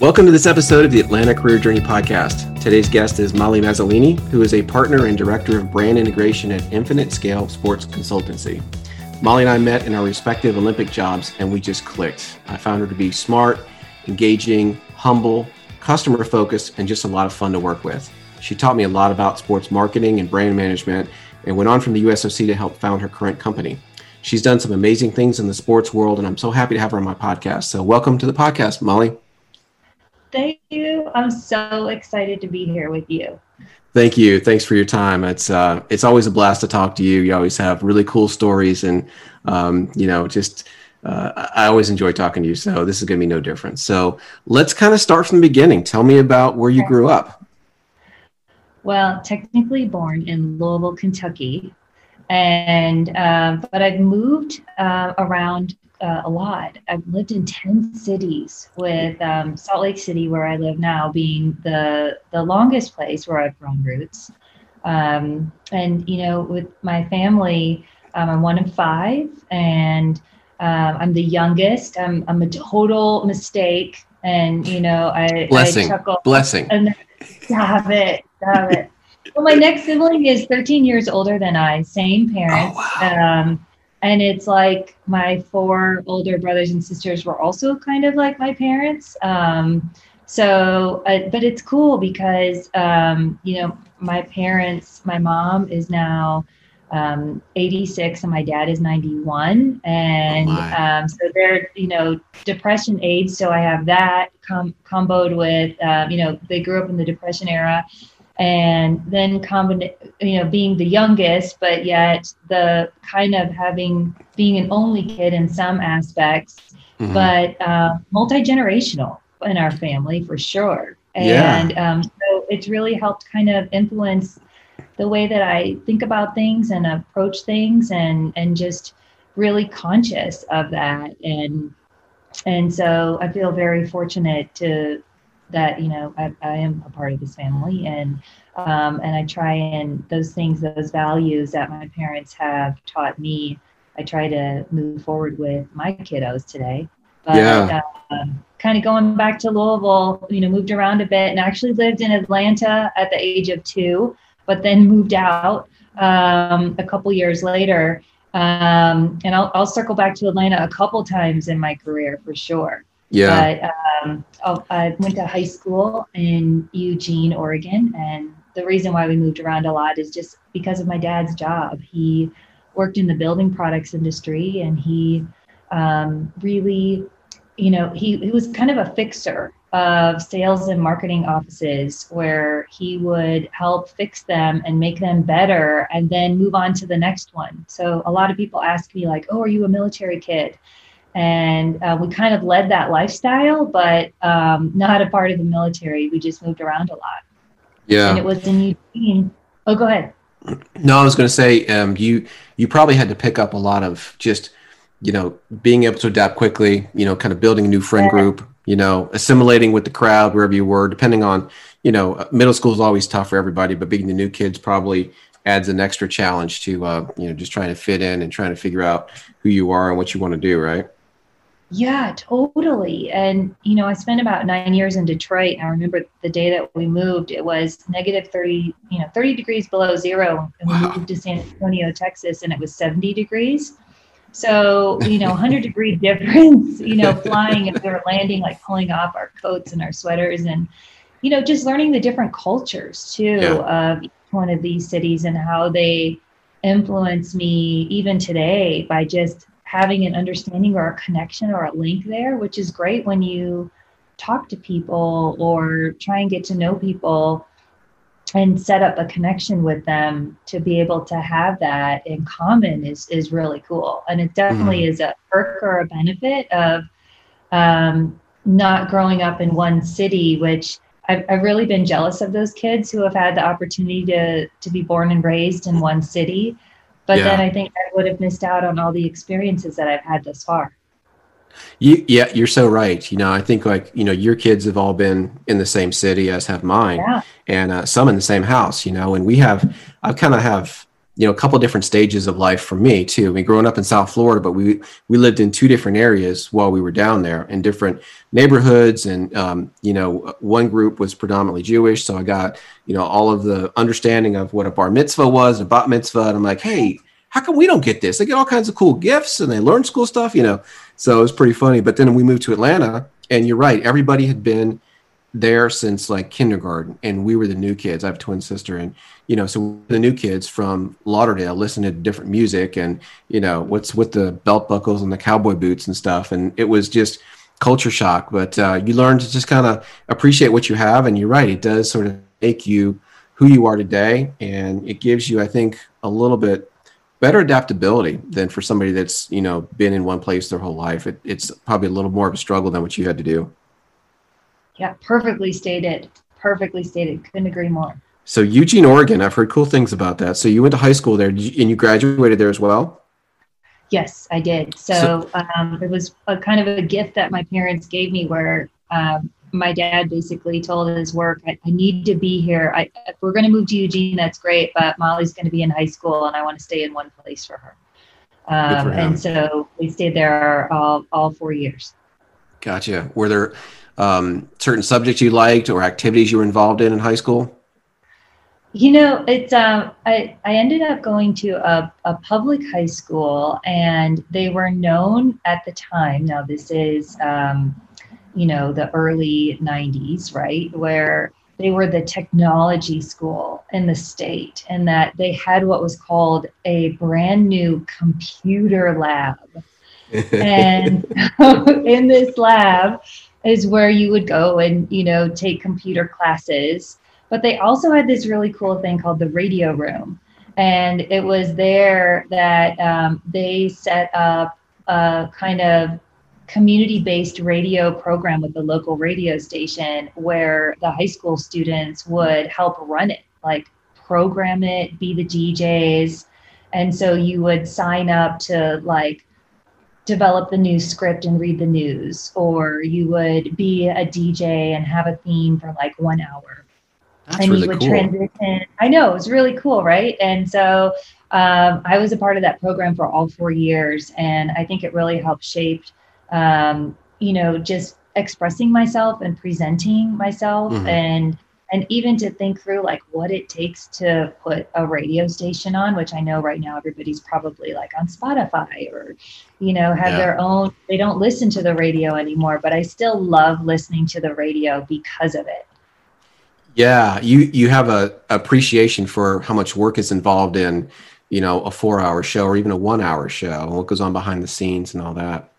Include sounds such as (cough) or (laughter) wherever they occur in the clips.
Welcome to this episode of the Atlanta Career Journey Podcast. Today's guest is Molly Mazzolini, who is a partner and director of brand integration at Infinite Scale Sports Consultancy. Molly and I met in our respective Olympic jobs and we just clicked. I found her to be smart, engaging, humble, customer focused, and just a lot of fun to work with. She taught me a lot about sports marketing and brand management and went on from the USOC to help found her current company. She's done some amazing things in the sports world, and I'm so happy to have her on my podcast. So, welcome to the podcast, Molly. Thank you. I'm so excited to be here with you. Thank you. Thanks for your time. It's uh, it's always a blast to talk to you. You always have really cool stories, and um, you know, just uh, I always enjoy talking to you. So this is going to be no different. So let's kind of start from the beginning. Tell me about where you grew up. Well, technically born in Louisville, Kentucky, and uh, but I've moved uh, around uh, a lot. I've lived in 10 cities with um, Salt Lake City, where I live now, being the, the longest place where I've grown roots. Um, and, you know, with my family, um, I'm one of five and um, I'm the youngest. I'm, I'm a total mistake. And, you know, I, blessing, I chuckle. blessing. And stop it, stop it. Well, my next sibling is 13 years older than I, same parents. Oh, wow. um, and it's like my four older brothers and sisters were also kind of like my parents. Um, so uh, but it's cool because um, you know my parents my mom is now um, 86 and my dad is 91 and oh um, so they're you know depression age. So i have that com- comboed with uh, you know they grew up in the depression era and then combine you know being the youngest but yet the kind of having being an only kid in some aspects mm-hmm. but uh, multi-generational in our family for sure and yeah. um, so it's really helped kind of influence the way that i think about things and approach things and and just really conscious of that and and so i feel very fortunate to that you know I, I am a part of this family. And um, and I try and those things those values that my parents have taught me I try to move forward with my kiddos today. But yeah. uh, kind of going back to Louisville you know moved around a bit and actually lived in Atlanta at the age of two but then moved out um, a couple years later. Um, and I'll, I'll circle back to Atlanta a couple times in my career for sure yeah. But um, oh, I went to high school in Eugene, Oregon, and the reason why we moved around a lot is just because of my dad's job. He worked in the building products industry, and he um, really, you know, he, he was kind of a fixer of sales and marketing offices where he would help fix them and make them better and then move on to the next one. So a lot of people ask me like, "Oh, are you a military kid?" And uh, we kind of led that lifestyle, but um, not a part of the military. We just moved around a lot. Yeah, and it was in Eugene. Oh, go ahead. No, I was going to say um, you you probably had to pick up a lot of just you know being able to adapt quickly. You know, kind of building a new friend yeah. group. You know, assimilating with the crowd wherever you were. Depending on you know, uh, middle school is always tough for everybody, but being the new kids probably adds an extra challenge to uh, you know just trying to fit in and trying to figure out who you are and what you want to do. Right. Yeah, totally. And, you know, I spent about nine years in Detroit. And I remember the day that we moved, it was negative 30, you know, 30 degrees below zero. And we moved to San Antonio, Texas, and it was 70 degrees. So, you know, 100 degree (laughs) difference, you know, flying and we were landing, like pulling off our coats and our sweaters and, you know, just learning the different cultures too yeah. of each one of these cities and how they influence me even today by just having an understanding or a connection or a link there, which is great when you talk to people or try and get to know people and set up a connection with them to be able to have that in common is is really cool and it definitely mm-hmm. is a perk or a benefit of um, not growing up in one city which I've, I've really been jealous of those kids who have had the opportunity to to be born and raised in one city but yeah. then I think I would have missed out on all the experiences that I've had thus far. You, yeah, you're so right. You know, I think like you know your kids have all been in the same city as have mine, yeah. and uh, some in the same house. You know, and we have I kind of have you know a couple different stages of life for me too. I mean, growing up in South Florida, but we we lived in two different areas while we were down there in different neighborhoods, and um, you know one group was predominantly Jewish, so I got you know all of the understanding of what a bar mitzvah was, a bat mitzvah, and I'm like, hey, how come we don't get this? They get all kinds of cool gifts and they learn school stuff, you know. So it was pretty funny. But then we moved to Atlanta, and you're right, everybody had been there since like kindergarten and we were the new kids. I have a twin sister and you know so the new kids from lauderdale listen to different music and you know what's with the belt buckles and the cowboy boots and stuff and it was just culture shock. But uh, you learn to just kind of appreciate what you have and you're right it does sort of make you who you are today and it gives you i think a little bit better adaptability than for somebody that's you know been in one place their whole life. It, it's probably a little more of a struggle than what you had to do yeah, perfectly stated. Perfectly stated. Couldn't agree more. So Eugene, Oregon. I've heard cool things about that. So you went to high school there, and you graduated there as well. Yes, I did. So, so um, it was a kind of a gift that my parents gave me, where um, my dad basically told his work, I, I need to be here. I, if we're going to move to Eugene, that's great, but Molly's going to be in high school, and I want to stay in one place for her. Um, for and so we stayed there all, all four years. Gotcha. Were there um, certain subjects you liked or activities you were involved in in high school? You know, it's um, I I ended up going to a, a public high school, and they were known at the time. Now this is um, you know the early '90s, right, where they were the technology school in the state, and that they had what was called a brand new computer lab. (laughs) and (laughs) in this lab, is where you would go and you know take computer classes. But they also had this really cool thing called the radio room. And it was there that um, they set up a kind of community-based radio program with the local radio station where the high school students would help run it like program it be the djs and so you would sign up to like develop the news script and read the news, or you would be a DJ and have a theme for like one hour. That's and really you would cool. transition. I know it was really cool, right? And so um, I was a part of that program for all four years, and I think it really helped shape, um, you know, just expressing myself and presenting myself mm-hmm. and and even to think through like what it takes to put a radio station on which i know right now everybody's probably like on spotify or you know have yeah. their own they don't listen to the radio anymore but i still love listening to the radio because of it yeah you you have a appreciation for how much work is involved in you know a four hour show or even a one hour show and what goes on behind the scenes and all that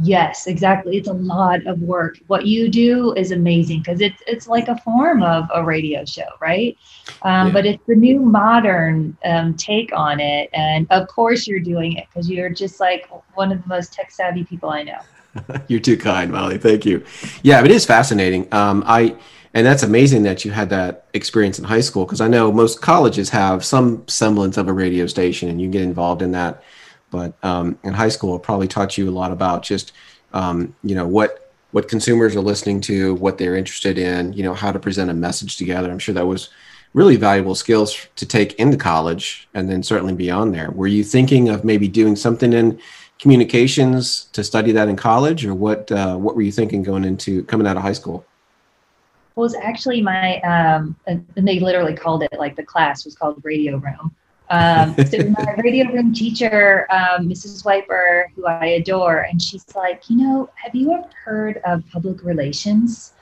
Yes, exactly. It's a lot of work. What you do is amazing because it's it's like a form of a radio show, right? Um, yeah. But it's the new modern um, take on it, and of course you're doing it because you're just like one of the most tech savvy people I know. (laughs) you're too kind, Molly. Thank you. Yeah, it is fascinating. Um, I and that's amazing that you had that experience in high school because I know most colleges have some semblance of a radio station, and you get involved in that but um, in high school, it probably taught you a lot about just um, you know what what consumers are listening to, what they're interested in, you know how to present a message together. I'm sure that was really valuable skills to take into college and then certainly beyond there. Were you thinking of maybe doing something in communications to study that in college, or what uh, what were you thinking going into coming out of high school? It was actually my um, and they literally called it like the class was called radio room um, (laughs) so my radio room teacher, um, Mrs. Wiper, who I adore, and she's like, you know, have you ever heard of public relations?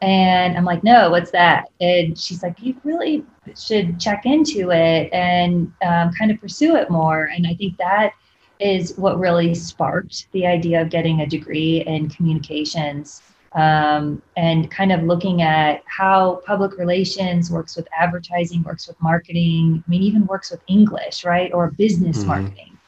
And I'm like, no, what's that? And she's like, you really should check into it and um, kind of pursue it more. And I think that is what really sparked the idea of getting a degree in communications um, and kind of looking at how public relations works with advertising, works with marketing, I mean, even works with English, right? Or business mm-hmm. marketing.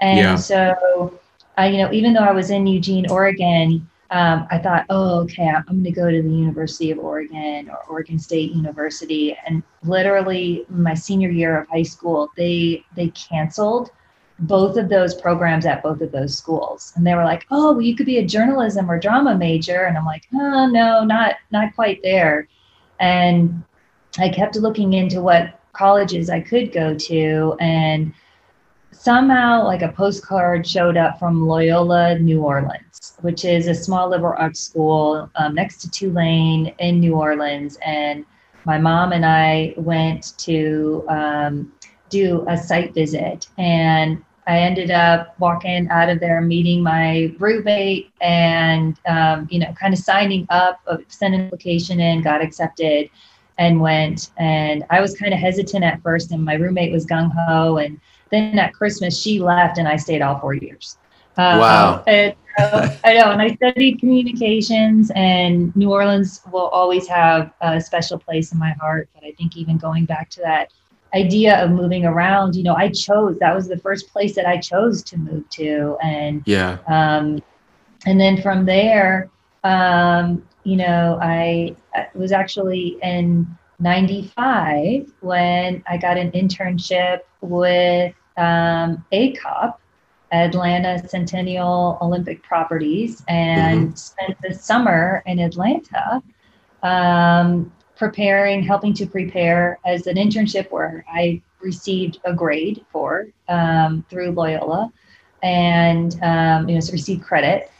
And yeah. so, I, you know, even though I was in Eugene, Oregon, um, I thought, oh, okay, I'm going to go to the University of Oregon or Oregon State University. And literally, my senior year of high school, they they canceled both of those programs at both of those schools and they were like oh well you could be a journalism or drama major and i'm like oh no not not quite there and i kept looking into what colleges I could go to. And somehow, like a postcard showed up from Loyola, New Orleans, which is a small liberal arts school um, next to Tulane in New Orleans. And my mom and I went to um, do a site visit. And I ended up walking out of there, meeting my roommate, and um, you know, kind of signing up, uh, sent an application in, got accepted, and went. And I was kind of hesitant at first, and my roommate was gung ho. And then at Christmas, she left, and I stayed all four years. Uh, wow. (laughs) And, uh, I know, and I studied communications, and New Orleans will always have a special place in my heart. But I think even going back to that idea of moving around, you know, I chose that was the first place that I chose to move to, and yeah, um, and then from there, um, you know, I, I was actually in '95 when I got an internship with um, ACOP, Atlanta Centennial Olympic Properties, and mm-hmm. spent the summer in Atlanta. Um, preparing, helping to prepare as an internship where I received a grade for um, through Loyola and um, you know so received credit.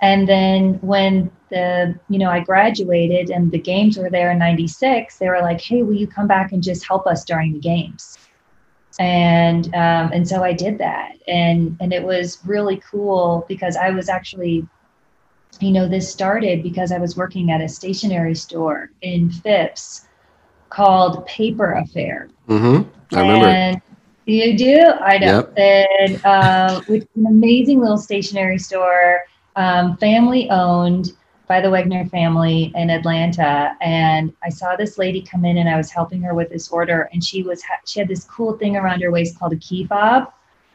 And then when the you know I graduated and the games were there in '96, they were like, "Hey, will you come back and just help us during the games?" And um, and so I did that, and and it was really cool because I was actually you know, this started because I was working at a stationery store in Phipps called Paper Affair. Mm-hmm. I remember. And you do? I know. Yep. And uh, (laughs) which an amazing little stationery store, um, family owned by the Wegner family in Atlanta. And I saw this lady come in and I was helping her with this order. And she was, she had this cool thing around her waist called a key fob.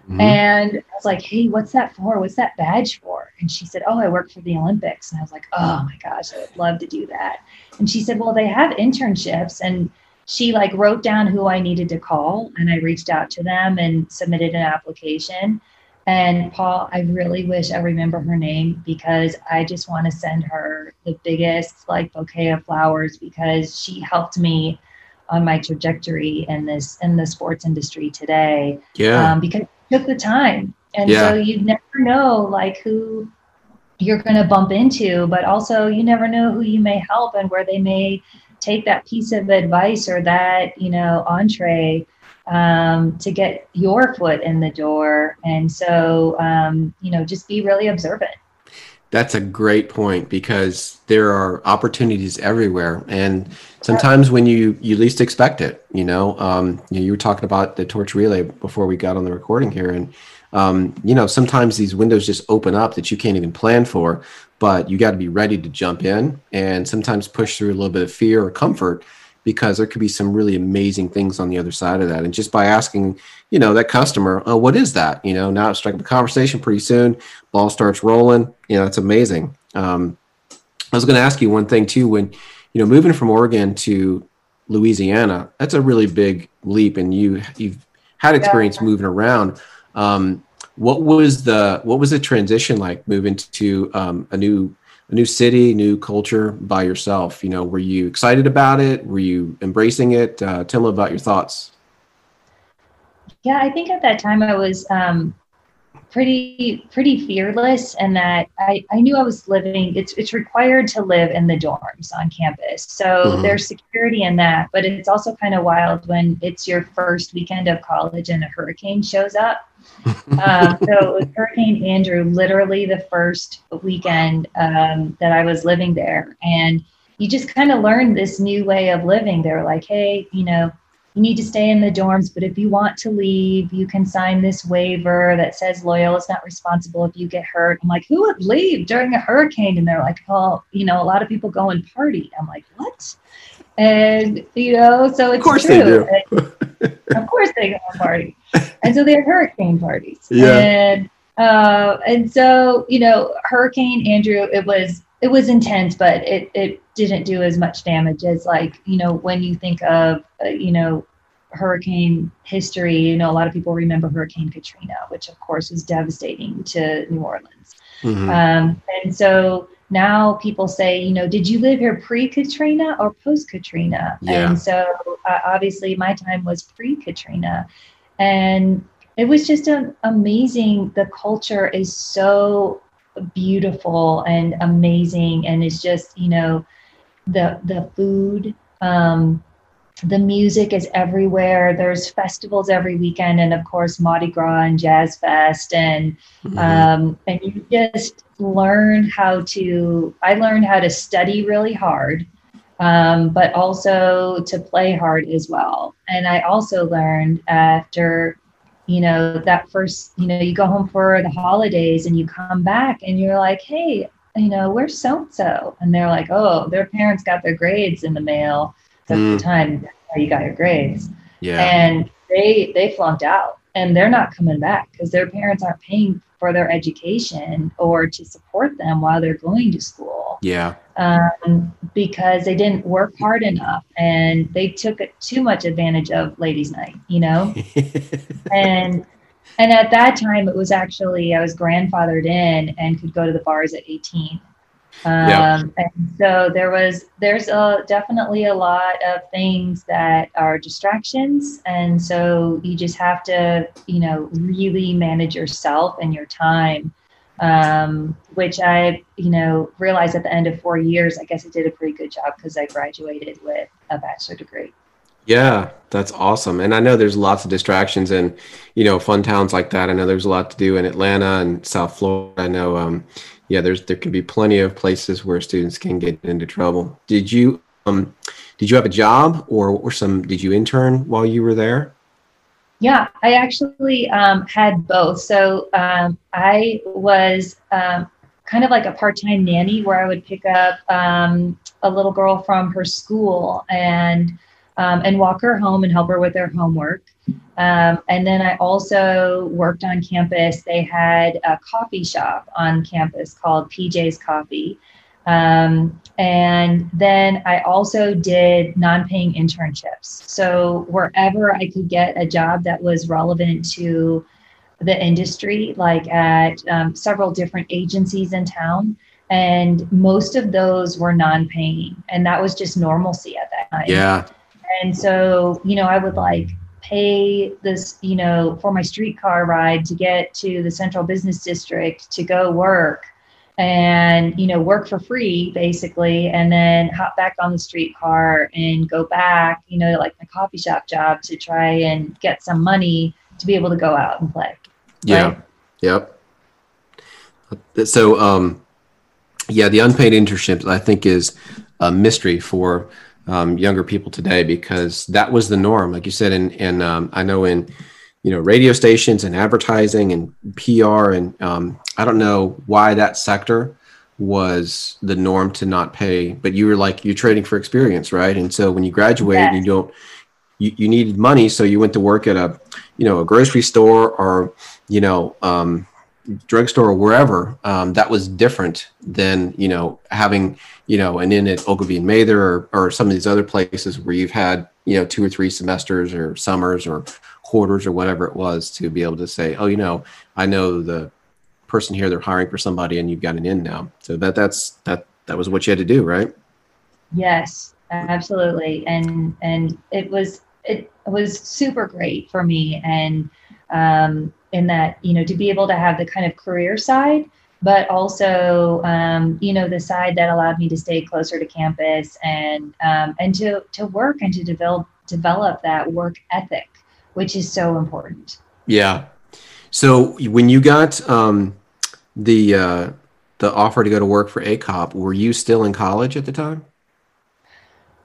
Mm-hmm. And I was like, hey, what's that for? What's that badge for? And she said, oh, I work for the Olympics. And I was like, oh my gosh, I would love to do that. And she said, well, they have internships. And she like wrote down who I needed to call. And I reached out to them and submitted an application. And Paul, I really wish I remember her name because I just want to send her the biggest like bouquet of flowers because she helped me on my trajectory in this in the sports industry today. Yeah. Um, because took the time. And yeah. so you never know like who you're going to bump into, but also you never know who you may help and where they may take that piece of advice or that, you know, entree um, to get your foot in the door. And so, um, you know, just be really observant. That's a great point because there are opportunities everywhere, and sometimes when you you least expect it, you know, um, you, know, you were talking about the torch relay before we got on the recording here, and um, you know, sometimes these windows just open up that you can't even plan for, but you got to be ready to jump in, and sometimes push through a little bit of fear or comfort because there could be some really amazing things on the other side of that. And just by asking, you know, that customer, oh, what is that? You know, now it's striking a conversation pretty soon, ball starts rolling. You know, it's amazing. Um, I was going to ask you one thing too. When you know, moving from Oregon to Louisiana, that's a really big leap, and you you've had experience yeah. moving around. Um, what was the what was the transition like moving to um, a new a new city, new culture by yourself? You know, were you excited about it? Were you embracing it? Uh, tell me about your thoughts. Yeah, I think at that time I was um, pretty pretty fearless, and that I, I knew I was living. It's it's required to live in the dorms on campus, so mm-hmm. there's security in that. But it's also kind of wild when it's your first weekend of college and a hurricane shows up uh, so it was Hurricane Andrew, literally the first weekend um, that I was living there. And you just kind of learn this new way of living. They're like, hey, you know, you need to stay in the dorms, but if you want to leave, you can sign this waiver that says is not responsible if you get hurt. I'm like, who would leave during a hurricane? And they're like, oh, you know, a lot of people go and party. I'm like, what? And you know, so it's of course true. they do. Of course they go and party and so they had hurricane parties. Yeah. And uh, and so you know, Hurricane Andrew, it was it was intense, but it it didn't do as much damage as like you know when you think of uh, you know hurricane history. You know, a lot of people remember Hurricane Katrina, which of course was devastating to New Orleans. Mm-hmm. Um, and so now people say, you know, did you live here pre Katrina or post Katrina? Yeah. And so uh, obviously my time was pre Katrina. And it was just an amazing. The culture is so beautiful and amazing. And it's just, you know, the, the food, um, the music is everywhere. There's festivals every weekend, and of course Mardi Gras and Jazz Fest, and mm-hmm. um, and you just learn how to. I learned how to study really hard, um, but also to play hard as well. And I also learned after, you know, that first, you know, you go home for the holidays and you come back and you're like, hey, you know, where's so and so? And they're like, oh, their parents got their grades in the mail at mm. the time how you got your grades. Yeah. And they they flunked out and they're not coming back because their parents aren't paying for their education or to support them while they're going to school. Yeah. Um, because they didn't work hard enough and they took too much advantage of ladies' night, you know? (laughs) and and at that time it was actually I was grandfathered in and could go to the bars at 18. Um, yeah. And so there was, there's a, definitely a lot of things that are distractions. And so you just have to, you know, really manage yourself and your time, um, which I, you know, realized at the end of four years, I guess I did a pretty good job because I graduated with a bachelor degree. Yeah, that's awesome. And I know there's lots of distractions and, you know, fun towns like that. I know there's a lot to do in Atlanta and South Florida. I know, um, yeah, there's there can be plenty of places where students can get into trouble. Did you um did you have a job or or some did you intern while you were there? Yeah, I actually um, had both. So um, I was um, kind of like a part-time nanny where I would pick up um, a little girl from her school and um, and walk her home and help her with her homework. Um, and then I also worked on campus. They had a coffee shop on campus called PJ's Coffee. Um, and then I also did non paying internships. So wherever I could get a job that was relevant to the industry, like at um, several different agencies in town. And most of those were non paying. And that was just normalcy at that time. Yeah. And so, you know, I would like pay this, you know, for my streetcar ride to get to the central business district to go work and, you know, work for free basically, and then hop back on the streetcar and go back, you know, like my coffee shop job to try and get some money to be able to go out and play. Yeah. Right? Yep. So, um, yeah, the unpaid internships I think is a mystery for um, younger people today because that was the norm, like you said. And and um, I know in you know radio stations and advertising and PR and um, I don't know why that sector was the norm to not pay, but you were like you're trading for experience, right? And so when you graduate, yes. you don't you, you needed money, so you went to work at a you know a grocery store or you know um, drugstore or wherever, um, that was different than you know having you know an in at Ogilvy and Mather or, or some of these other places where you've had you know two or three semesters or summers or quarters or whatever it was to be able to say, oh, you know, I know the person here they're hiring for somebody and you've got an in now. So that that's that that was what you had to do, right? Yes, absolutely. And and it was it was super great for me and um in that you know to be able to have the kind of career side but also um, you know the side that allowed me to stay closer to campus and um, and to to work and to develop develop that work ethic which is so important. Yeah. So when you got um, the uh, the offer to go to work for acop were you still in college at the time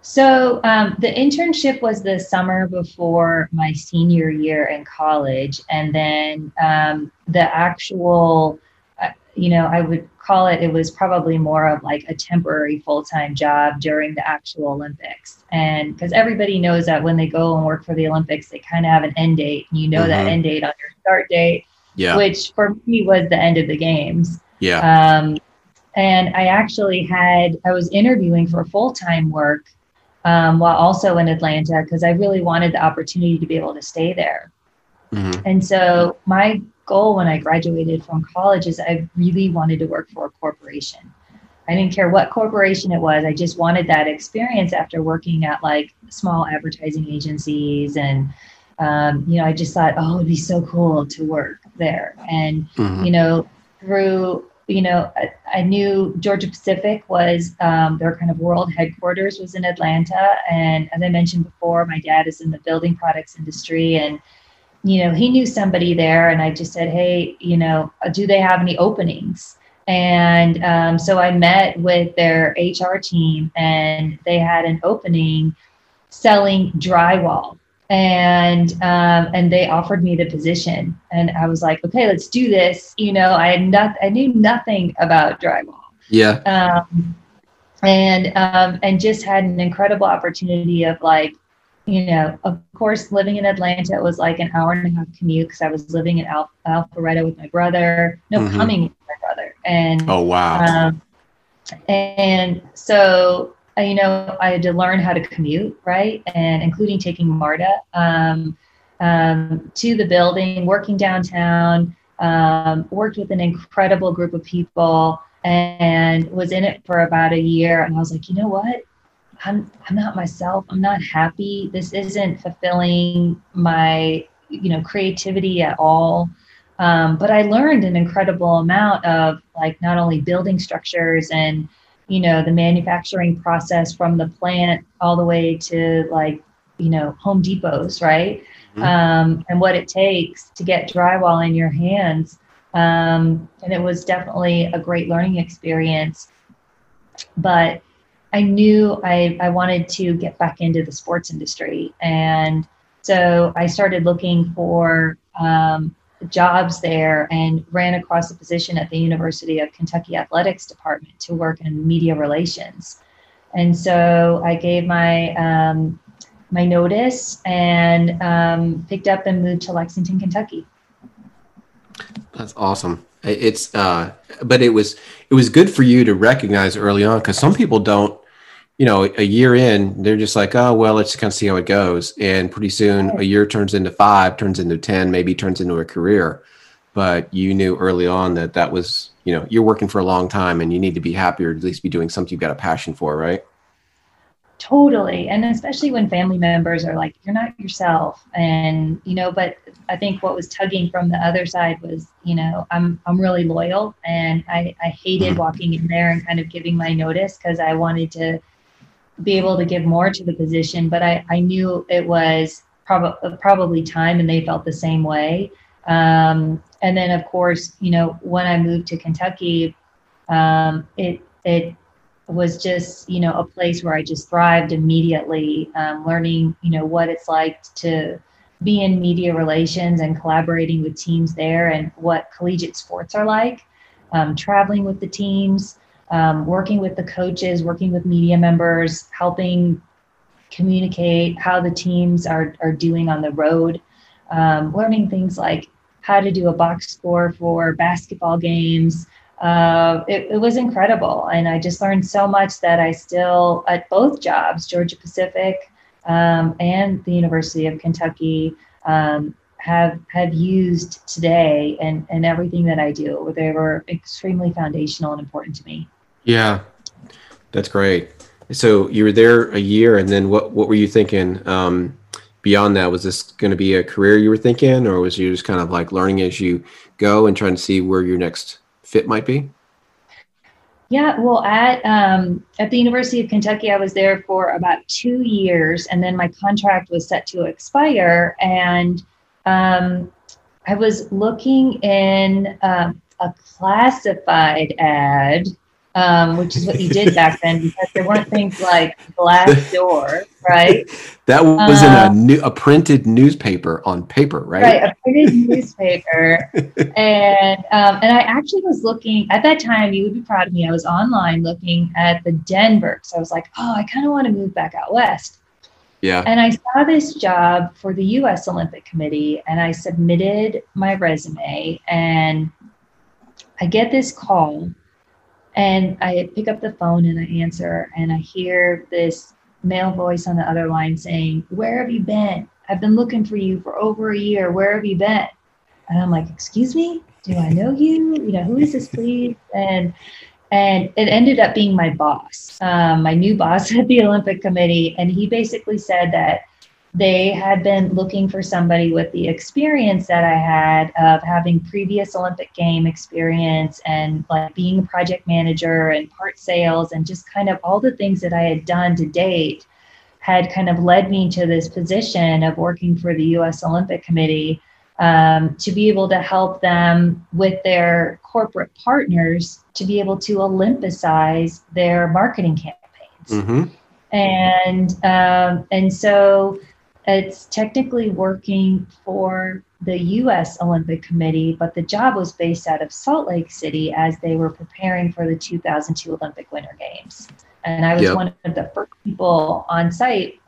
so um, the internship was the summer before my senior year in college, and then um, the actual, uh, you know, I would call it. It was probably more of like a temporary full time job during the actual Olympics, and because everybody knows that when they go and work for the Olympics, they kind of have an end date, and you know mm-hmm. that end date on your start date. Yeah. Which for me was the end of the games. Yeah. Um, and I actually had I was interviewing for full time work um, while also in Atlanta because I really wanted the opportunity to be able to stay there. Mm-hmm. And so my goal when I graduated from college is I really wanted to work for a corporation. I didn't care what corporation it was. I just wanted that experience after working at like small advertising agencies. And, um, you know, I just thought, oh, it'd be so cool to work there. And, mm-hmm. you know, through, you know, I, I knew Georgia Pacific was um, their kind of world headquarters was in Atlanta. And as I mentioned before, my dad is in the building products industry. And, you know, he knew somebody there. And I just said, hey, you know, do they have any openings? And um, so I met with their HR team, and they had an opening selling drywall, and um, and they offered me the position, and I was like, okay, let's do this. You know, I had not, I knew nothing about drywall. Yeah. Um, and um, and just had an incredible opportunity of like you know, of course, living in Atlanta, was like an hour and a half commute because I was living in Al- Alpharetta with my brother. No, mm-hmm. coming with my brother. And oh wow. Um, and so you know, I had to learn how to commute, right, and including taking MARTA um, um, to the building, working downtown. Um, worked with an incredible group of people and was in it for about a year. And I was like, you know what? I'm I'm not myself. I'm not happy. This isn't fulfilling my you know creativity at all. Um, but I learned an incredible amount of like not only building structures and you know the manufacturing process from the plant all the way to like you know Home Depots, right? Mm-hmm. Um, and what it takes to get drywall in your hands. Um, and it was definitely a great learning experience. But I knew I, I wanted to get back into the sports industry. And so I started looking for um, jobs there and ran across a position at the University of Kentucky Athletics Department to work in media relations. And so I gave my um, my notice and um, picked up and moved to Lexington, Kentucky. That's awesome. It's uh, but it was it was good for you to recognize early on because some people don't you know, a year in, they're just like, oh, well, let's kind of see how it goes. And pretty soon, a year turns into five, turns into 10, maybe turns into a career. But you knew early on that that was, you know, you're working for a long time and you need to be happy or at least be doing something you've got a passion for, right? Totally. And especially when family members are like, you're not yourself. And, you know, but I think what was tugging from the other side was, you know, I'm, I'm really loyal and I, I hated mm-hmm. walking in there and kind of giving my notice because I wanted to, be able to give more to the position, but I, I knew it was prob- probably time and they felt the same way. Um, and then of course, you know, when I moved to Kentucky, um, it, it was just, you know, a place where I just thrived immediately, um, learning, you know, what it's like to be in media relations and collaborating with teams there and what collegiate sports are like, um, traveling with the teams, um, working with the coaches, working with media members, helping communicate how the teams are, are doing on the road, um, learning things like how to do a box score for basketball games. Uh, it, it, was incredible. And I just learned so much that I still, at both jobs, Georgia Pacific um, and the University of Kentucky, um, have have used today and and everything that I do. They were extremely foundational and important to me. Yeah, that's great. So you were there a year, and then what? What were you thinking um, beyond that? Was this going to be a career you were thinking, or was you just kind of like learning as you go and trying to see where your next fit might be? Yeah, well, at um, at the University of Kentucky, I was there for about two years, and then my contract was set to expire, and um, I was looking in um, a classified ad um, which is what you did back then because there weren't things like Glassdoor, (laughs) right? that was um, in a um, new, a printed newspaper on paper, right? Right, a printed newspaper, and um, and I actually was looking at that time. You would be proud of me. I was online looking at the Denver, so I was like, oh, I kind of want to move back out west. Yeah. And I saw this job for the U.S. Olympic Committee, and I submitted my resume, and I get this call and I pick up the phone and I answer, and I hear this male voice on the other line saying, Where have you been? I've been looking for you for over a year. Where have you been? And I'm like, Excuse me? Do I know you? You know, who is this, please? And and it ended up being my boss, um, my new boss (laughs) at the Olympic Committee. And he basically said that they had been looking for somebody with the experience that I had of having previous Olympic game experience and like being a project manager and part sales and just kind of all the things that I had done to date had kind of led me to this position of working for the US Olympic Committee um, to be able to help them with their corporate partners to be able to Olympicize their marketing campaigns. Mm-hmm. And um, and so it's technically working for the US Olympic Committee, but the job was based out of Salt Lake City as they were preparing for the 2002 Olympic Winter Games. And I was yep. one of the first people on site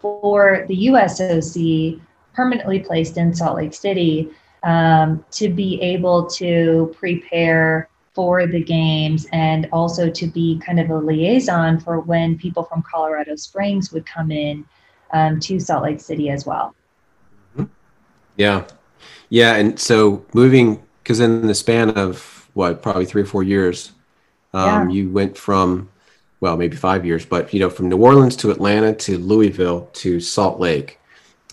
for the USOC permanently placed in Salt Lake City um, to be able to prepare for the games and also to be kind of a liaison for when people from Colorado Springs would come in um, to Salt Lake City as well. Mm-hmm. Yeah. Yeah. And so moving, because in the span of what, probably three or four years, um, yeah. you went from, well, maybe five years, but, you know, from New Orleans to Atlanta to Louisville to Salt Lake.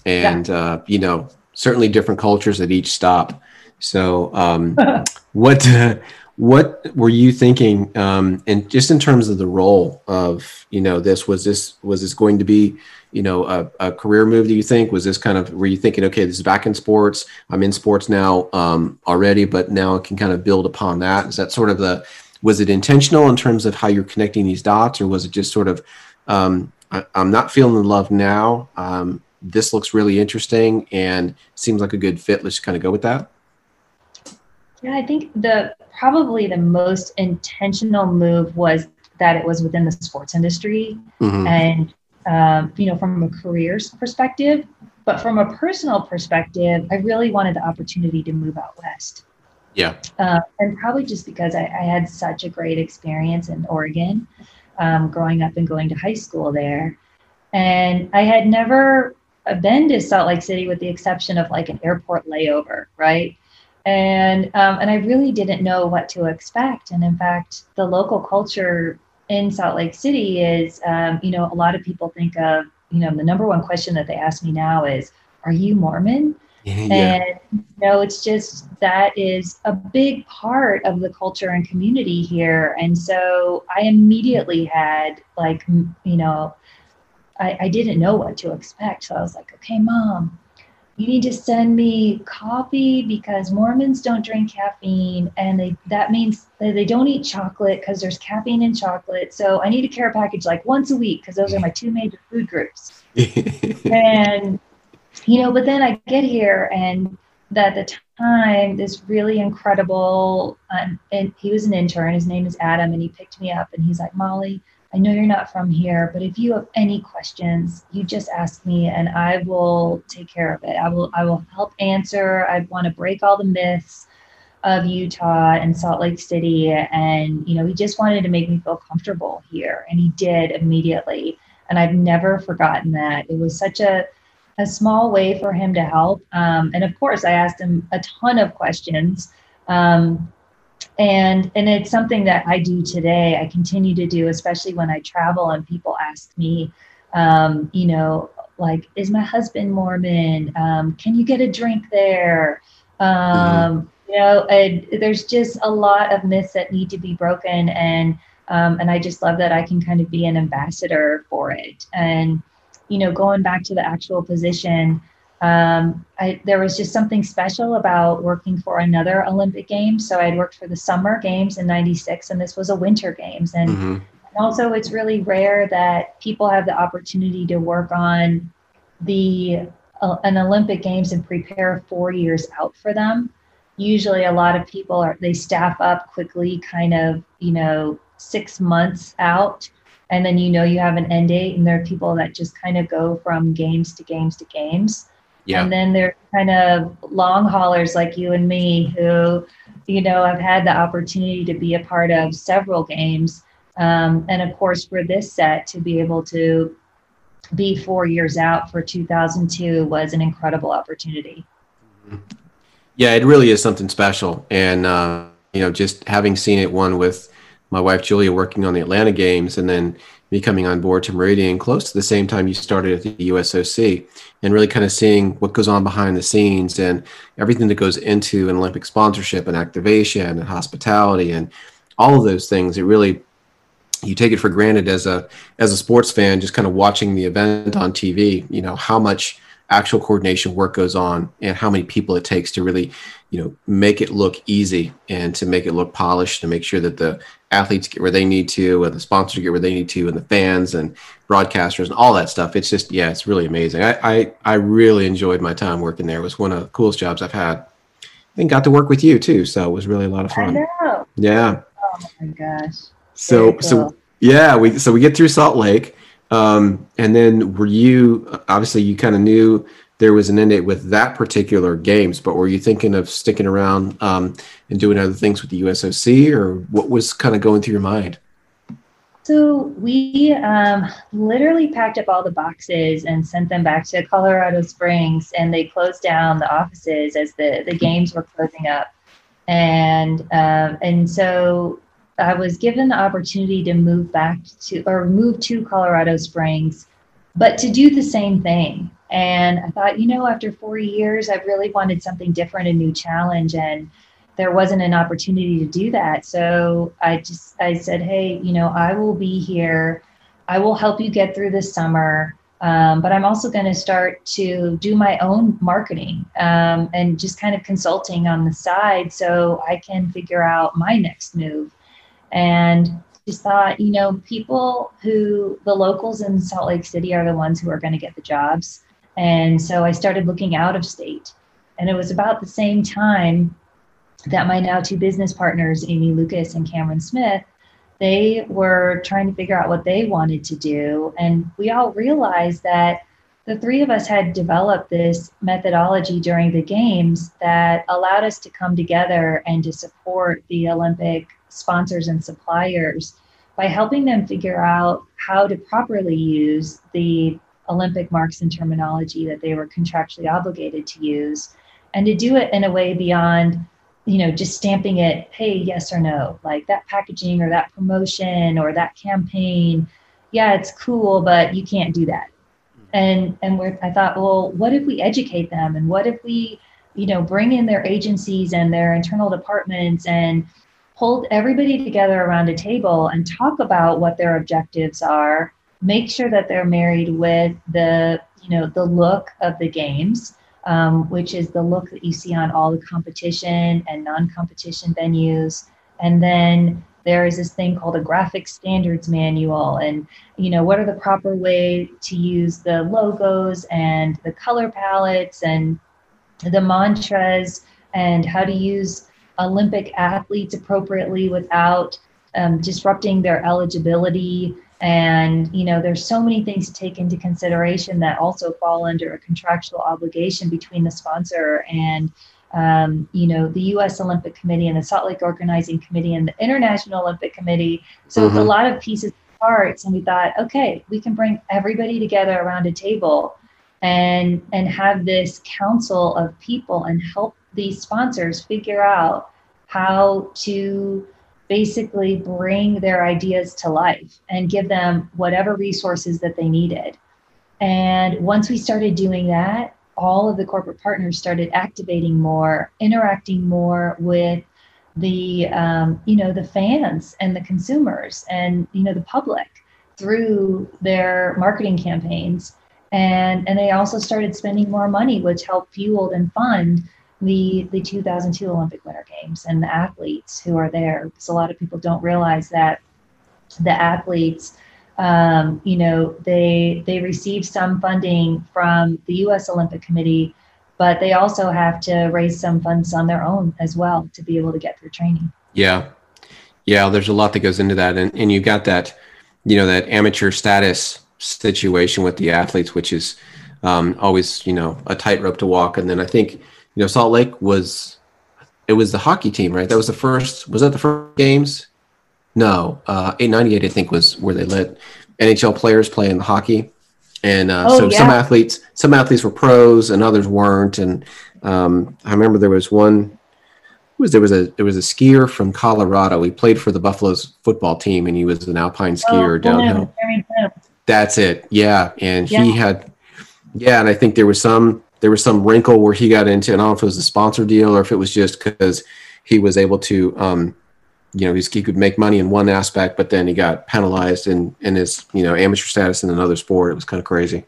And, yeah. uh, you know, certainly different cultures at each stop. So, um, (laughs) what, uh, what were you thinking um, and just in terms of the role of you know this was this was this going to be you know a, a, career move do you think? Was this kind of were you thinking okay this is back in sports i'm in sports now um, already but now i can kind of build upon that? Is that sort of the was it intentional in terms of how you're connecting these dots or was it just sort of um, I, am not feeling the love now um, this looks really interesting and seems like a good fit let's kind of go with that. Yeah i think the probably the most intentional move was that it was within the sports industry mm-hmm. and um, you know, from a careers perspective. But from a personal perspective, I really wanted the opportunity to move out west. Yeah. Uh, and probably just because I, I, had such a great experience in Oregon, um, growing up and going to high school there. And I had never been to Salt Lake City with the exception of like an airport layover, right? And um, and I really didn't know what to expect. And in fact, the local culture in Salt Lake City is, um, you know, a lot of people think of, you know, the number one question that they ask me now is, "Are you Mormon?" Yeah. And you know, it's just that is a big part of the culture and community here. And so I immediately had like, you know, I, I didn't know what to expect. So I was like, okay, mom, you need to send me coffee because Mormons don't drink caffeine, and they that means that they don't eat chocolate because there's caffeine in chocolate. So I need a care package like once a week because those are my two major food groups. (laughs) and you know, but then I get here, and at the time, this really incredible, um, and he was an intern. His name is Adam, and he picked me up, and he's like, Molly I know you're not from here, but if you have any questions, you just ask me and I will take care of it. I will I will help answer. I want to break all the myths of Utah and Salt Lake City and you know, he just wanted to make me feel comfortable here and he did immediately. And I've never forgotten that. It was such a a small way for him to help. Um, and of course, I asked him a ton of questions. Um, and and it's something that i do today. I continue to do especially when i travel and people ask me um, you know like is my husband mormon? Um, can you get a drink there? Um, mm-hmm. you know there's just a lot of myths that need to be broken. And um, and i just love that i can kind of be an ambassador for it. And you know going back to the actual position um, I, there was just something special about working for another Olympic Games. So I'd worked for the Summer Games in '96, and this was a Winter Games. And mm-hmm. also, it's really rare that people have the opportunity to work on the uh, an Olympic Games and prepare four years out for them. Usually, a lot of people are they staff up quickly, kind of you know six months out and then you know you have an end date and there are people that just kind of go from games to games to games yeah. And then there are kind of long haulers like you and me who, you know, have had the opportunity to be a part of several games. Um, and of course, for this set to be able to be four years out for 2002 was an incredible opportunity. Yeah, it really is something special. And, uh, you know, just having seen it one with my wife Julia working on the Atlanta games, and then me coming on board to Meridian close to the same time you started at the USOC, and really kind of seeing what goes on behind the scenes and everything that goes into an Olympic sponsorship and activation and hospitality and all of those things. It really you take it for granted as a as a sports fan, just kind of watching the event on TV. You know how much actual coordination work goes on and how many people it takes to really you know make it look easy and to make it look polished to make sure that the athletes get where they need to and the sponsors get where they need to and the fans and broadcasters and all that stuff. It's just yeah it's really amazing. I i, I really enjoyed my time working there. It was one of the coolest jobs i've had. And got to work with you too so it was really a lot of fun. Yeah. Oh my gosh. So cool. so yeah we so we get through salt lake um, and then were you obviously you kind of knew there was an end date with that particular games, but were you thinking of sticking around um, and doing other things with the USOC, or what was kind of going through your mind? So we um, literally packed up all the boxes and sent them back to Colorado Springs, and they closed down the offices as the the games were closing up, and um, and so I was given the opportunity to move back to or move to Colorado Springs, but to do the same thing. And I thought, you know, after four years, I really wanted something different, a new challenge, and there wasn't an opportunity to do that. So I just I said, hey, you know, I will be here. I will help you get through this summer. Um, but I'm also going to start to do my own marketing um, and just kind of consulting on the side so I can figure out my next move and just thought, you know, people who the locals in Salt Lake City are the ones who are going to get the jobs. And so I started looking out of state. And it was about the same time that my now two business partners, Amy Lucas and Cameron Smith, they were trying to figure out what they wanted to do. And we all realized that the three of us had developed this methodology during the games that allowed us to come together and to support the Olympic sponsors and suppliers by helping them figure out how to properly use the Olympic marks and terminology that they were contractually obligated to use and to do it in a way beyond you know just stamping it hey yes or no like that packaging or that promotion or that campaign. Yeah it's cool but you can't do that. Mm. And and we're, i thought well what if we educate them and what if we you know bring in their agencies and their internal departments and hold everybody together around a table and talk about what their objectives are make sure that they're married with the you know the look of the games um, which is the look that you see on all the competition and non-competition venues. And then there is this thing called a graphic standards manual. And you know what are the proper way to use the logos and the color palettes and the mantras? And how to use Olympic athletes appropriately without um, disrupting their eligibility. And, you know, there's so many things to take into consideration that also fall under a contractual obligation between the sponsor and, um, you know, the U.S. Olympic Committee and the Salt Lake Organizing Committee and the International Olympic Committee. So mm-hmm. it's a mm-hmm. lot of pieces parts and we thought okay we can bring everybody together around a table and and have this council of people and help these sponsors figure out how to basically bring their ideas to life and give them whatever resources that they needed. And once we started doing that, all of the corporate partners started activating more, interacting more with the um, you know the fans and the consumers and you know the public through their marketing campaigns and and they also started spending more money which helped fuel and fund the the 2002 Olympic Winter Games and the athletes who are there because a lot of people don't realize that the athletes um, you know they they receive some funding from the U.S. Olympic Committee, but they also have to raise some funds on their own as well to be able to get through training. Yeah, yeah. There's a lot that goes into that, and and you've got that you know that amateur status situation with the athletes, which is um, always you know a tightrope to walk, and then I think you know, Salt Lake was it was the hockey team, right? That was the first. Was that the first games? No, uh, eight ninety eight I think was where they let NHL players play in the hockey, and uh, oh, so yeah. some athletes some athletes were pros and others weren't. And um, I remember there was one was there was a there was a skier from Colorado. He played for the Buffaloes football team, and he was an alpine skier oh, downhill. That's it. Yeah, and yeah. he had yeah, and I think there was some there was some wrinkle where he got into. and I don't know if it was a sponsor deal or if it was just because he was able to, um, you know, he could make money in one aspect, but then he got penalized in in his you know amateur status in another sport. It was kind of crazy.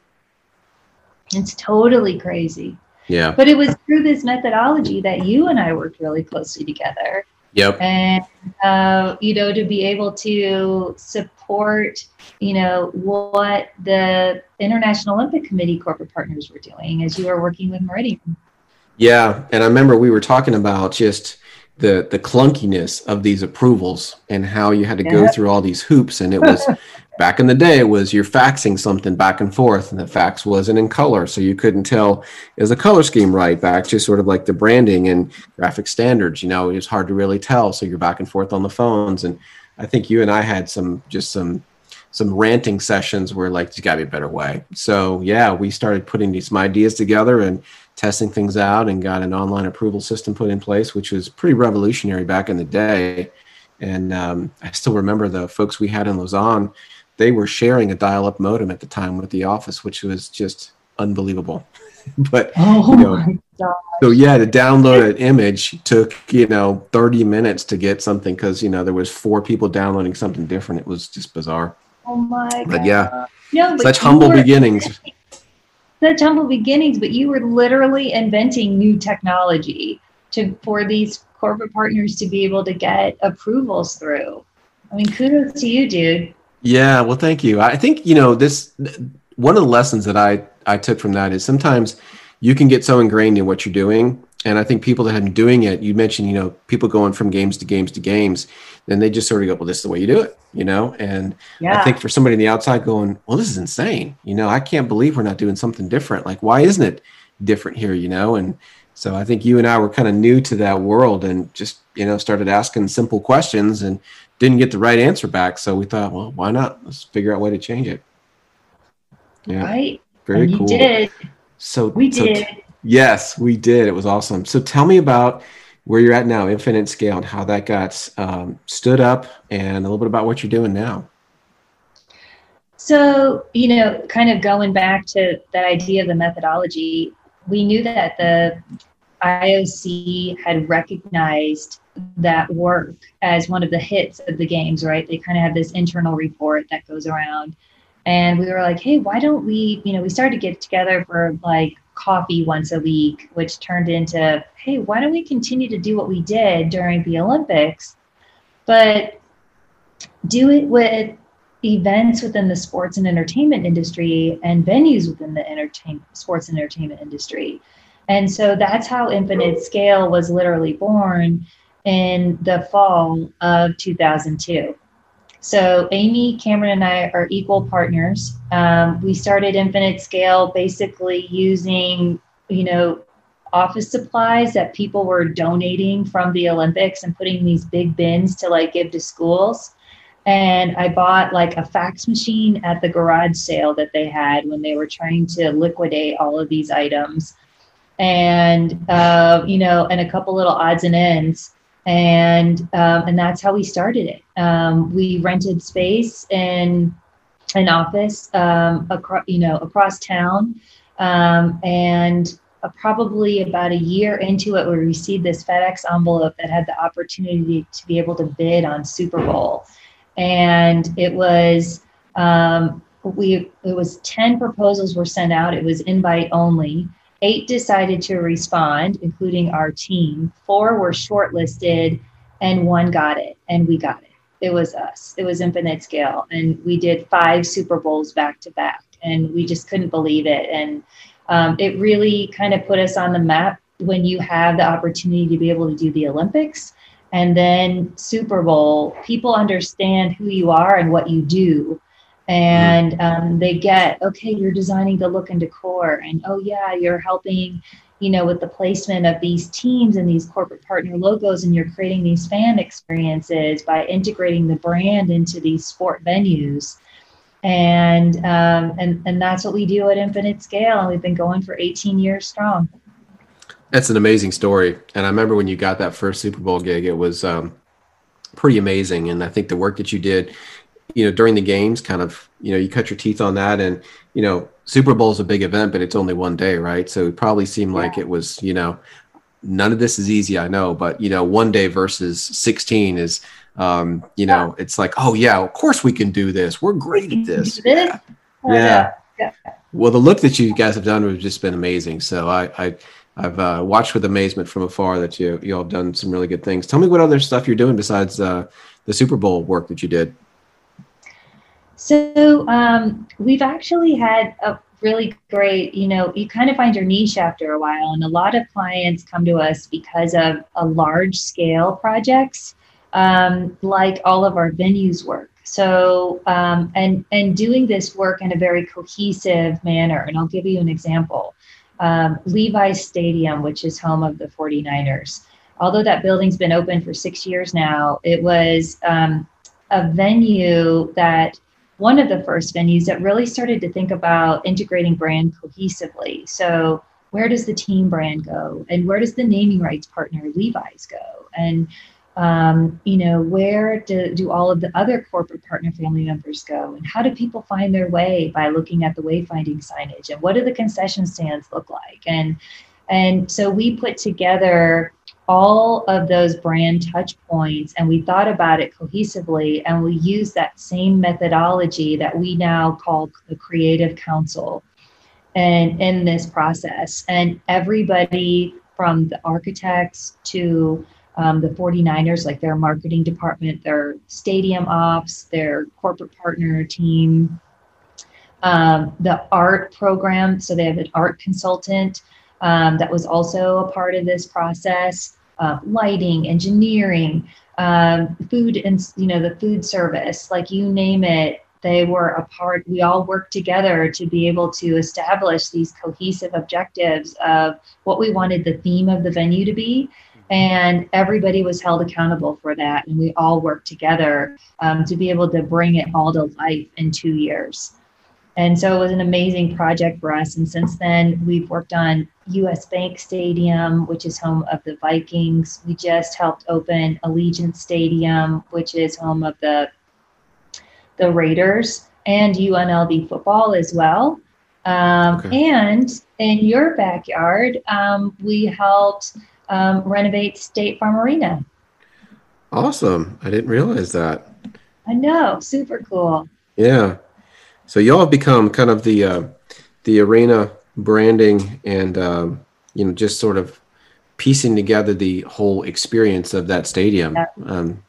It's totally crazy. Yeah. But it was through this methodology that you and I worked really closely together. Yep. And uh, you know, to be able to support, you know, what the International Olympic Committee corporate partners were doing as you were working with Meridian. Yeah, and I remember we were talking about just the the clunkiness of these approvals and how you had to go through all these hoops and it was (laughs) back in the day was you're faxing something back and forth and the fax wasn't in color so you couldn't tell is the color scheme right. Back to sort of like the branding and graphic standards you know it was hard to really tell so you're back and forth on the phones. And i think you and i had some just some some ranting sessions where like there's got to be a better way. So yeah we started putting these some ideas together and testing things out and got an online approval system put in place, which was pretty revolutionary back in the day. And um, I still remember the folks we had in Lausanne, they were sharing a dial up modem at the time with the office, which was just unbelievable. (laughs) but, oh you know, so yeah, to download an image took, you know, 30 minutes to get something because, you know, there was four people downloading something different. It was just bizarre. Oh my God. But yeah, no, but such humble were- beginnings such humble beginnings, but you were literally inventing new technology to for these corporate partners to be able to get approvals through. I mean, kudos to you, dude. Yeah, well, thank you. I think you know this. One of the lessons that I I took from that is sometimes you can get so ingrained in what you're doing and I think people that have been doing it, you mentioned, you know, people going from games to games to games, then they just sort of go, well, this is the way you do it, you know? And yeah. I think for somebody on the outside going, well, this is insane. You know, I can't believe we're not doing something different. Like, why isn't it different here, you know? And so I think you and I were kind of new to that world and just, you know, started asking simple questions and didn't get the right answer back. So we thought, well, why not? Let's figure out a way to change it. Yeah. Right. Very and cool. did. So we so did. Yes, we did. It was awesome. So tell me about where you're at now, Infinite Scale, and how that got um, stood up, and a little bit about what you're doing now. So, you know, kind of going back to that idea of the methodology, we knew that the IOC had recognized that work as one of the hits of the games, right? They kind of have this internal report that goes around. And we were like, hey, why don't we, you know, we started to get together for like coffee once a week, which turned into, hey, why don't we continue to do what we did during the Olympics, but do it with events within the sports and entertainment industry and venues within the entertain sports and entertainment industry. And so that's how Infinite Scale was literally born in the fall of 2002. So Amy, Cameron, and I are equal partners. Um, we started Infinite Scale basically using, you know, office supplies that people were donating from the Olympics and putting these big bins to like give to schools. And I bought like a fax machine at the garage sale that they had when they were trying to liquidate all of these items. And, uh, you know, and a couple little odds and ends and um, and that's how we started it. Um, we rented space in an office um, across you know across town, um, and uh, probably about a year into it, we received this FedEx envelope that had the opportunity to be able to bid on Super Bowl, and it was. Um, we it was 10 proposals were sent out it was invite only Eight decided to respond, including our team. Four were shortlisted, and one got it, and we got it. It was us. It was Infinite Scale, and we did five Super Bowls back to back, and we just couldn't believe it. And um, it really kind of put us on the map when you have the opportunity to be able to do the Olympics and then Super Bowl. People understand who you are and what you do and um, they get okay you're designing the look and decor and oh yeah you're helping you know with the placement of these teams and these corporate partner logos and you're creating these fan experiences by integrating the brand into these sport venues and um, and and that's what we do at infinite scale and we've been going for 18 years strong That's an amazing story. And I remember when you got that first Super Bowl gig, it was um, pretty amazing. And I think the work that you did, you know, during the games, kind of, you know, you cut your teeth on that. And, you know, Super Bowl is a big event, but it's only one day, right? So it probably seemed yeah. like it was, you know, none of this is easy, I know, but, you know, one day versus 16 is, um, you know, yeah. it's like, oh, yeah, of course we can do this. We're great at this. Yeah. yeah. yeah. Well, the look that you guys have done has just been amazing. So I, I, I've uh, watched with amazement from afar that you you all have done some really good things. Tell me what other stuff you're doing besides uh, the Super Bowl work that you did. So um, we've actually had a really great, you know, you kind of find your niche after a while, and a lot of clients come to us because of a large scale projects, um, like all of our venues work. So um, and and doing this work in a very cohesive manner, and I'll give you an example um, Levi's Stadium, which is home of the 49ers. Although that building's been open for six years now, it was um, a venue that one of the first venues that really started to think about integrating brand cohesively. So, where does the team brand go? And where does the naming rights partner Levi's go? And um, you know, where do, do all of the other corporate partner family members go? And how do people find their way by looking at the wayfinding signage? And what do the concession stands look like? And and so we put together all of those brand touch points and we thought about it cohesively and we used that same methodology that we now call the creative council and in this process and everybody from the architects to um, the 49ers, like their marketing department, their stadium ops, their corporate partner team, um, the art program. So they have an art consultant um, that was also a part of this process. Uh, lighting, engineering, um, food, and you know the food service, like you name it. They were a part. We all worked together to be able to establish these cohesive objectives of what we wanted the theme of the venue to be and everybody was held accountable for that and we all worked together um, to be able to bring it all to life in two years and so it was an amazing project for us and since then we've worked on us bank stadium which is home of the vikings we just helped open allegiant stadium which is home of the the raiders and unlv football as well um, okay. and in your backyard um, we helped um, renovate State Farm Arena. Awesome. I didn't realize that. I know. Super cool. Yeah. So y'all have become kind of the uh, the arena branding and um, you know just sort of piecing together the whole experience of that stadium. Yeah. Um,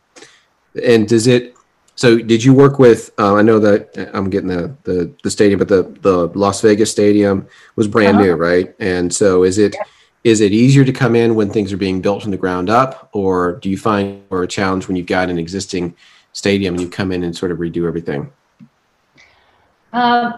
and does it? So did you work with? Uh, I know that I'm getting the, the the stadium, but the the Las Vegas stadium was brand uh-huh. new, right? And so is it? Yeah is it easier to come in when things are being built from the ground up or do you find or a challenge when you've got an existing stadium and you come in and sort of redo everything um,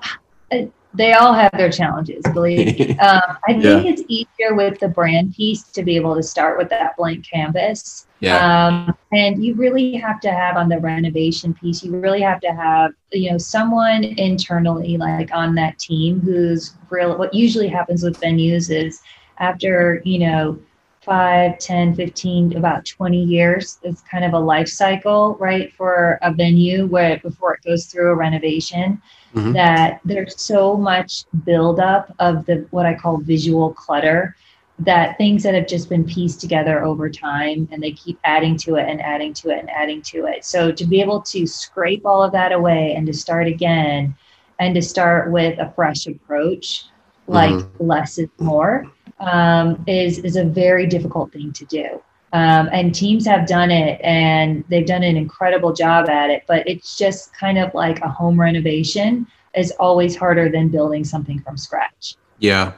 they all have their challenges believe me (laughs) um, i think yeah. it's easier with the brand piece to be able to start with that blank canvas yeah. Um, and you really have to have on the renovation piece you really have to have you know someone internally like on that team who's real what usually happens with venues is after, you know, 5, 10, 15, about 20 years. It's kind of a life cycle, right, for a venue where before it goes through a renovation. Mm-hmm. That there's so much buildup of the what I call visual clutter that things that have just been pieced together over time and they keep adding to it and adding to it and adding to it. So to be able to scrape all of that away and to start again and to start with a fresh approach, like mm-hmm. less is more, um, is is a very difficult thing to do. Um, and teams have done it and they've done an incredible job at it but it's just kind of like a home renovation is always harder than building something from scratch yeah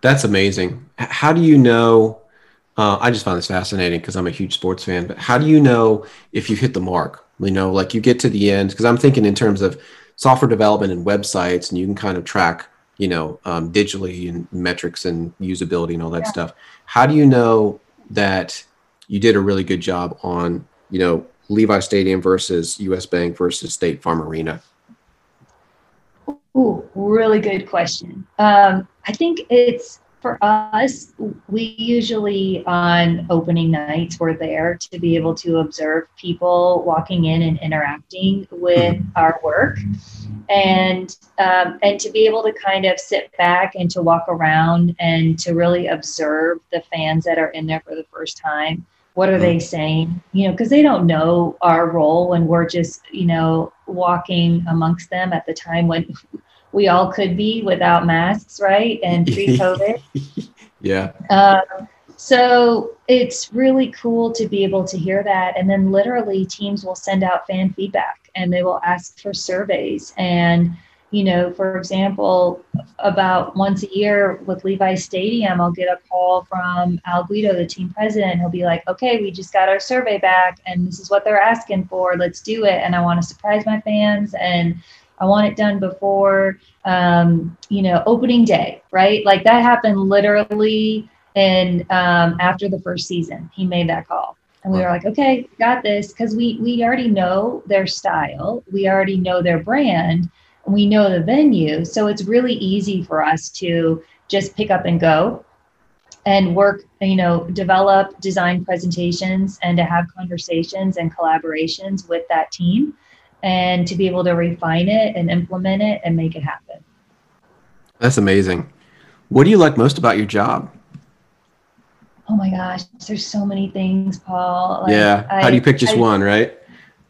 that's amazing how do you know uh, i just find this fascinating because i'm a huge sports fan but how do you know if you hit the mark you know like you get to the end because i'm thinking in terms of software development and websites and you can kind of track you know, um, digitally and metrics and usability and all that yeah. stuff. How do you know that you did a really good job on, you know, Levi Stadium versus US Bank versus State Farm Arena? Ooh, really good question. Um, I think it's for us, we usually on opening nights we're there to be able to observe people walking in and interacting with mm-hmm. our work, and um, and to be able to kind of sit back and to walk around and to really observe the fans that are in there for the first time. What are they mm-hmm. saying? You know, because they don't know our role when we're just you know walking amongst them at the time when we all could be without masks, right? And (laughs) pre-COVID. yeah. Um, so it's really cool to be able to hear that. And then literally teams will send out fan feedback and they will ask for surveys. And, you know, for example, about once a year with Levi Stadium, I'll get a call from Al Guido, the team president. He'll be like, okay, we just got our survey back and this is what they're asking for. Let's do it. And I want to surprise my fans. And I want it done before, um, you know, opening day, right? Like that happened literally and um, after the first season, he made that call. And we were like, okay, got this. Cause we, we already know their style. We already know their brand. We know the venue. So it's really easy for us to just pick up and go and work, you know, develop design presentations and to have conversations and collaborations with that team and to be able to refine it and implement it and make it happen. That's amazing. What do you like most about your job? Oh my gosh, there's so many things, Paul. Like, yeah. How I, do you pick just I, one, right?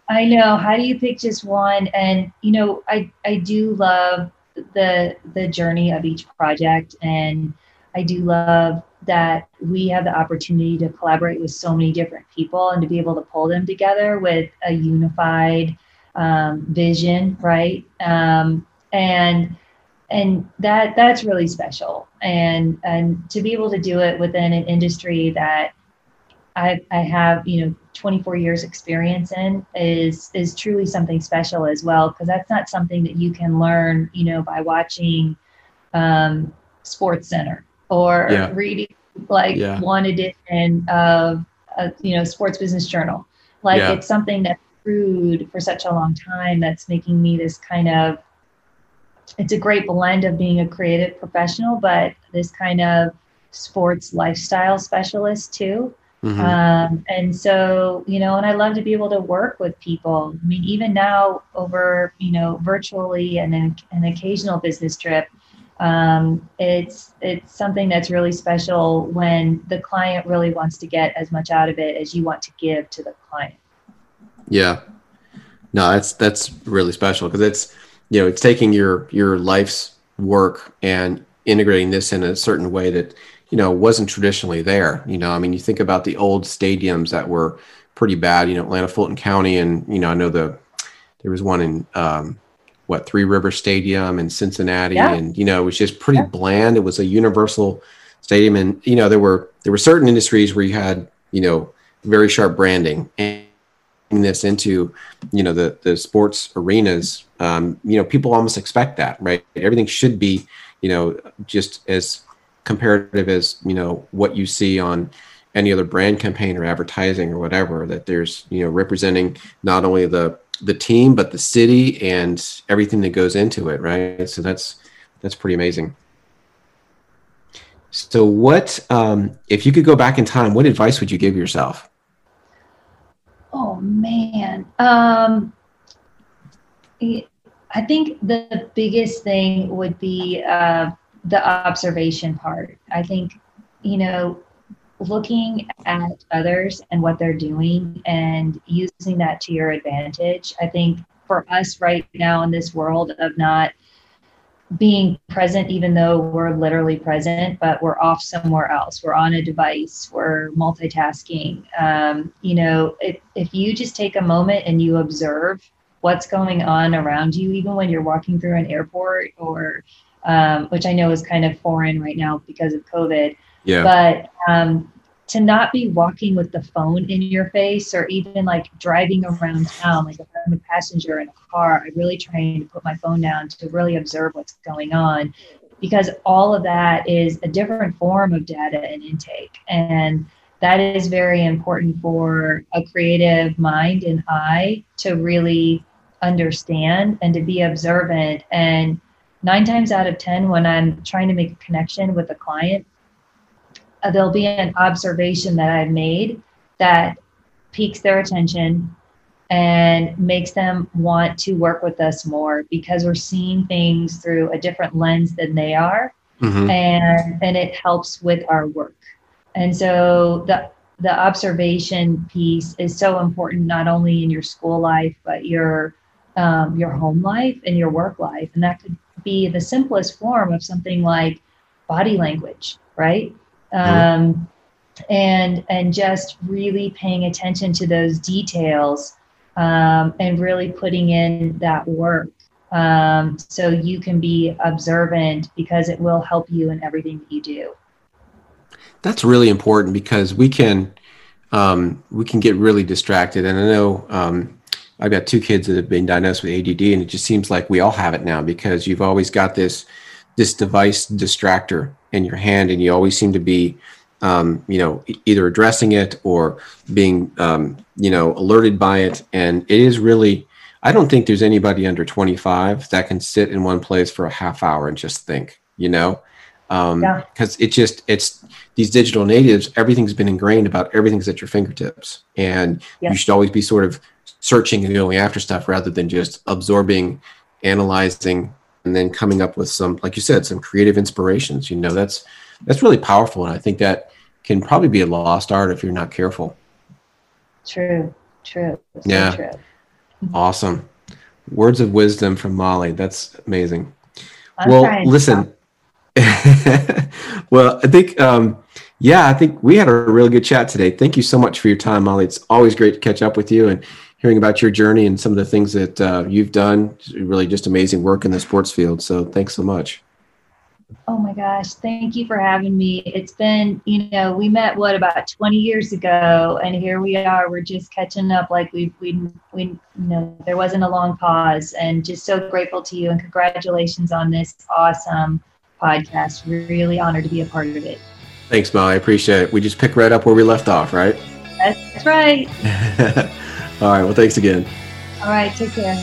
I know. How do you pick just one? And you know, I I do love the the journey of each project and I do love that we have the opportunity to collaborate with so many different people and to be able to pull them together with a unified um, vision, right? Um, and and that that's really special. And and to be able to do it within an industry that I, I have, you know, 24 years experience in is is truly something special as well because that's not something that you can learn, you know, by watching um, SportsCenter or yeah. reading like yeah. one edition of a, you know Sports Business Journal. Like yeah. it's something that crude for such a long time that's making me this kind of it's a great blend of being a creative professional but this kind of sports lifestyle specialist too. Mm-hmm. um, and so you know and i love to be able to work with people. I mean even now over you know virtually and an, an occasional business trip um, it's it's something that's really special when the client really wants to get as much out of it as you want to give to the client yeah. No, that's that's really special because it's you know it's taking your your life's work and integrating this in a certain way that you know wasn't traditionally there. You know, I mean, you think about the old stadiums that were pretty bad. You know, Atlanta Fulton County, and you know, I know the there was one in um, what Three River Stadium in Cincinnati, yeah. and you know, it was just pretty yeah. bland. It was a universal stadium, and you know, there were there were certain industries where you had you know very sharp branding and this into you know the the sports arenas um, you know people almost expect that right? Everything should be you know just as comparative as you know what you see on any other brand campaign or advertising or whatever that there's you know representing not only the the team but the city and everything that goes into it right? So that's that's pretty amazing. So what um, if you could go back in time what advice would you give yourself Oh man. Um, I think the biggest thing would be uh, the observation part. I think, you know, looking at others and what they're doing and using that to your advantage. I think for us right now in this world of not being present even though we're literally present but we're off somewhere else. We're on a device. We're multitasking. Um, you know if, if you just take a moment and you observe what's going on around you even when you're walking through an airport or um, which i know is kind of foreign right now because of covid yeah. but um, to not be walking with the phone in your face or even like driving around town like if i'm a passenger in a car i really trying to put my phone down to really observe what's going on because all of that is a different form of data and intake. And that is very important for a creative mind and eye to really understand and to be observant. And nine times out of ten when i'm trying to make a connection with a client uh, there'll be an observation that I've made that piques their attention and makes them want to work with us more because we're seeing things through a different lens than they are mm-hmm. and and it helps with our work and so the the observation piece is so important not only in your school life but your um, your home life and your work life and that could be the simplest form of something like body language right. Um, and and just really paying attention to those details um, and really putting in that work. Um, so you can be observant because it will help you in everything that you do. That's really important because we can um, we can get really distracted. And i know um, i've got two kids that have been diagnosed with add and it just seems like we all have it now because you've always got this this device distractor in your hand and you always seem to be um, you know, either addressing it or being, um, you know, alerted by it. And it is really, I don't think there's anybody under 25 that can sit in one place for a half hour and just think, you know, because um, yeah. it just, it's these digital natives, everything's been ingrained about everything's at your fingertips. And yeah. you should always be sort of searching and going after stuff rather than just absorbing, analyzing, and then coming up with some, like you said, some creative inspirations. You know, that's, that's really powerful. And I think that can probably be a lost art if you're not careful. True, true. So yeah. True. Awesome. Words of wisdom from Molly. That's amazing. I'm well, listen. (laughs) well, I think, um, yeah, I think we had a really good chat today. Thank you so much for your time, Molly. It's always great to catch up with you and hearing about your journey and some of the things that uh, you've done. Really just amazing work in the sports field. So thanks so much. Oh my gosh, thank you for having me. It's been, you know, we met what about 20 years ago and here we are. We're just catching up like we we we you know, there wasn't a long pause and just so grateful to you and congratulations on this awesome podcast. Really honored to be a part of it. Thanks, Molly. I appreciate it. We just pick right up where we left off, right? That's right. (laughs) All right. Well, thanks again. All right. Take care.